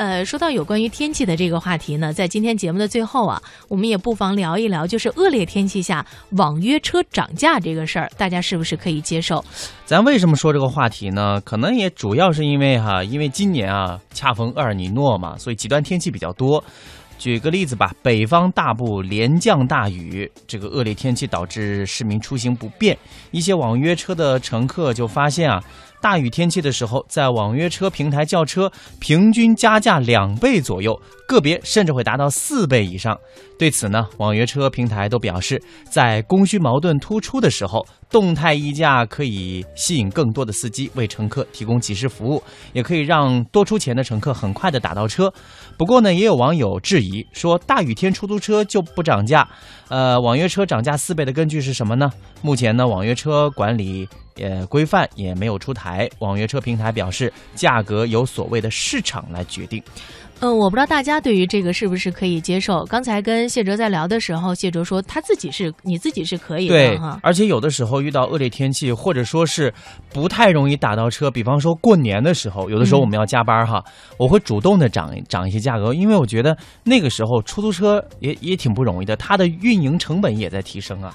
呃，说到有关于天气的这个话题呢，在今天节目的最后啊，我们也不妨聊一聊，就是恶劣天气下网约车涨价这个事儿，大家是不是可以接受？咱为什么说这个话题呢？可能也主要是因为哈，因为今年啊恰逢厄尔尼诺嘛，所以极端天气比较多。举个例子吧，北方大部连降大雨，这个恶劣天气导致市民出行不便，一些网约车的乘客就发现啊。大雨天气的时候，在网约车平台叫车，平均加价两倍左右，个别甚至会达到四倍以上。对此呢，网约车平台都表示，在供需矛盾突出的时候，动态议价可以吸引更多的司机为乘客提供及时服务，也可以让多出钱的乘客很快的打到车。不过呢，也有网友质疑说，大雨天出租车就不涨价，呃，网约车涨价四倍的根据是什么呢？目前呢，网约车管理。也规范也没有出台，网约车平台表示，价格由所谓的市场来决定。嗯，我不知道大家对于这个是不是可以接受。刚才跟谢哲在聊的时候，谢哲说他自己是你自己是可以的哈。而且有的时候遇到恶劣天气，或者说是不太容易打到车，比方说过年的时候，有的时候我们要加班哈，我会主动的涨涨一些价格，因为我觉得那个时候出租车也也挺不容易的，它的运营成本也在提升啊。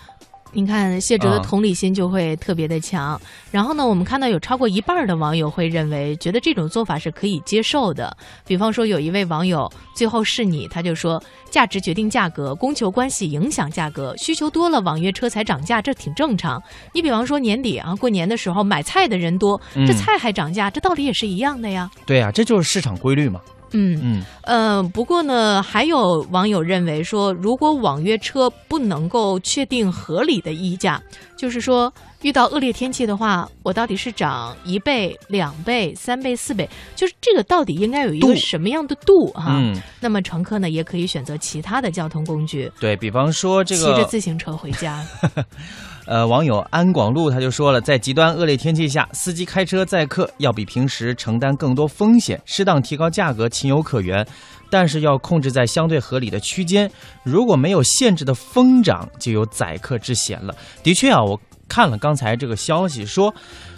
你看谢哲的同理心就会特别的强，然后呢，我们看到有超过一半的网友会认为，觉得这种做法是可以接受的。比方说，有一位网友最后是你，他就说，价值决定价格，供求关系影响价格，需求多了，网约车才涨价，这挺正常。你比方说年底啊，过年的时候买菜的人多，这菜还涨价，这道理也是一样的呀。对呀，这就是市场规律嘛。嗯。嗯。呃，不过呢，还有网友认为说，如果网约车不能够确定合理的溢价，就是说遇到恶劣天气的话，我到底是涨一倍、两倍、三倍、四倍，就是这个到底应该有一个什么样的度哈？嗯，那么乘客呢，也可以选择其他的交通工具，对比方说这个骑着自行车回家。呃，网友安广路他就说了，在极端恶劣天气下，司机开车载客要比平时承担更多风险，适当提高价格情有可原，但是要控制在相对合理的区间。如果没有限制的疯涨，就有宰客之嫌了。的确啊，我看了刚才这个消息，说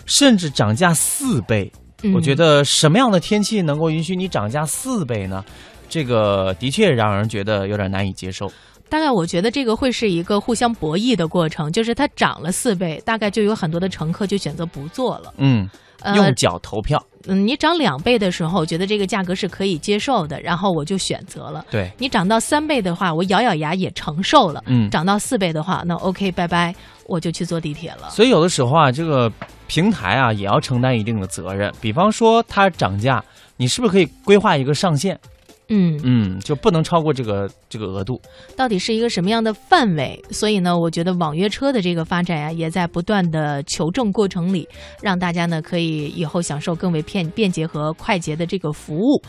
甚至涨价四倍。我觉得什么样的天气能够允许你涨价四倍呢？这个的确让人觉得有点难以接受。大概我觉得这个会是一个互相博弈的过程，就是它涨了四倍，大概就有很多的乘客就选择不坐了。嗯，用脚投票。嗯，你涨两倍的时候，觉得这个价格是可以接受的，然后我就选择了。对你涨到三倍的话，我咬咬牙也承受了。嗯，涨到四倍的话，那 OK，拜拜，我就去坐地铁了。所以有的时候啊，这个平台啊也要承担一定的责任。比方说它涨价，你是不是可以规划一个上限？嗯嗯，就不能超过这个这个额度，到底是一个什么样的范围？所以呢，我觉得网约车的这个发展呀，也在不断的求证过程里，让大家呢可以以后享受更为便便捷和快捷的这个服务。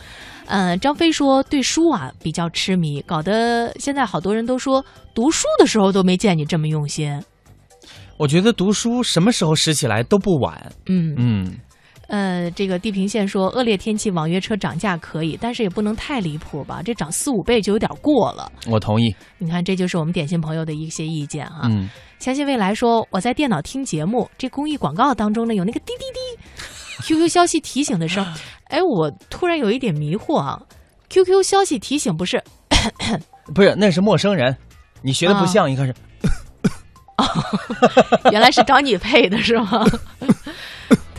呃，张飞说对书啊比较痴迷，搞得现在好多人都说读书的时候都没见你这么用心。我觉得读书什么时候拾起来都不晚。嗯嗯。呃，这个地平线说，恶劣天气网约车涨价可以，但是也不能太离谱吧？这涨四五倍就有点过了。我同意。你看，这就是我们点心朋友的一些意见哈。嗯。相信未来说，我在电脑听节目，这公益广告当中呢有那个滴滴滴，QQ 消息提醒的声。哎，我突然有一点迷惑啊，QQ 消息提醒不是？不是，那是陌生人，你学的不像，应该是。哦，原来是找你配的是吗？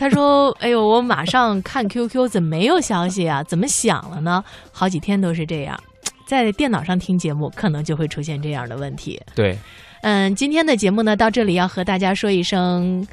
他说：“哎呦，我马上看 QQ，怎么没有消息啊？怎么响了呢？好几天都是这样，在电脑上听节目，可能就会出现这样的问题。”对，嗯，今天的节目呢，到这里要和大家说一声。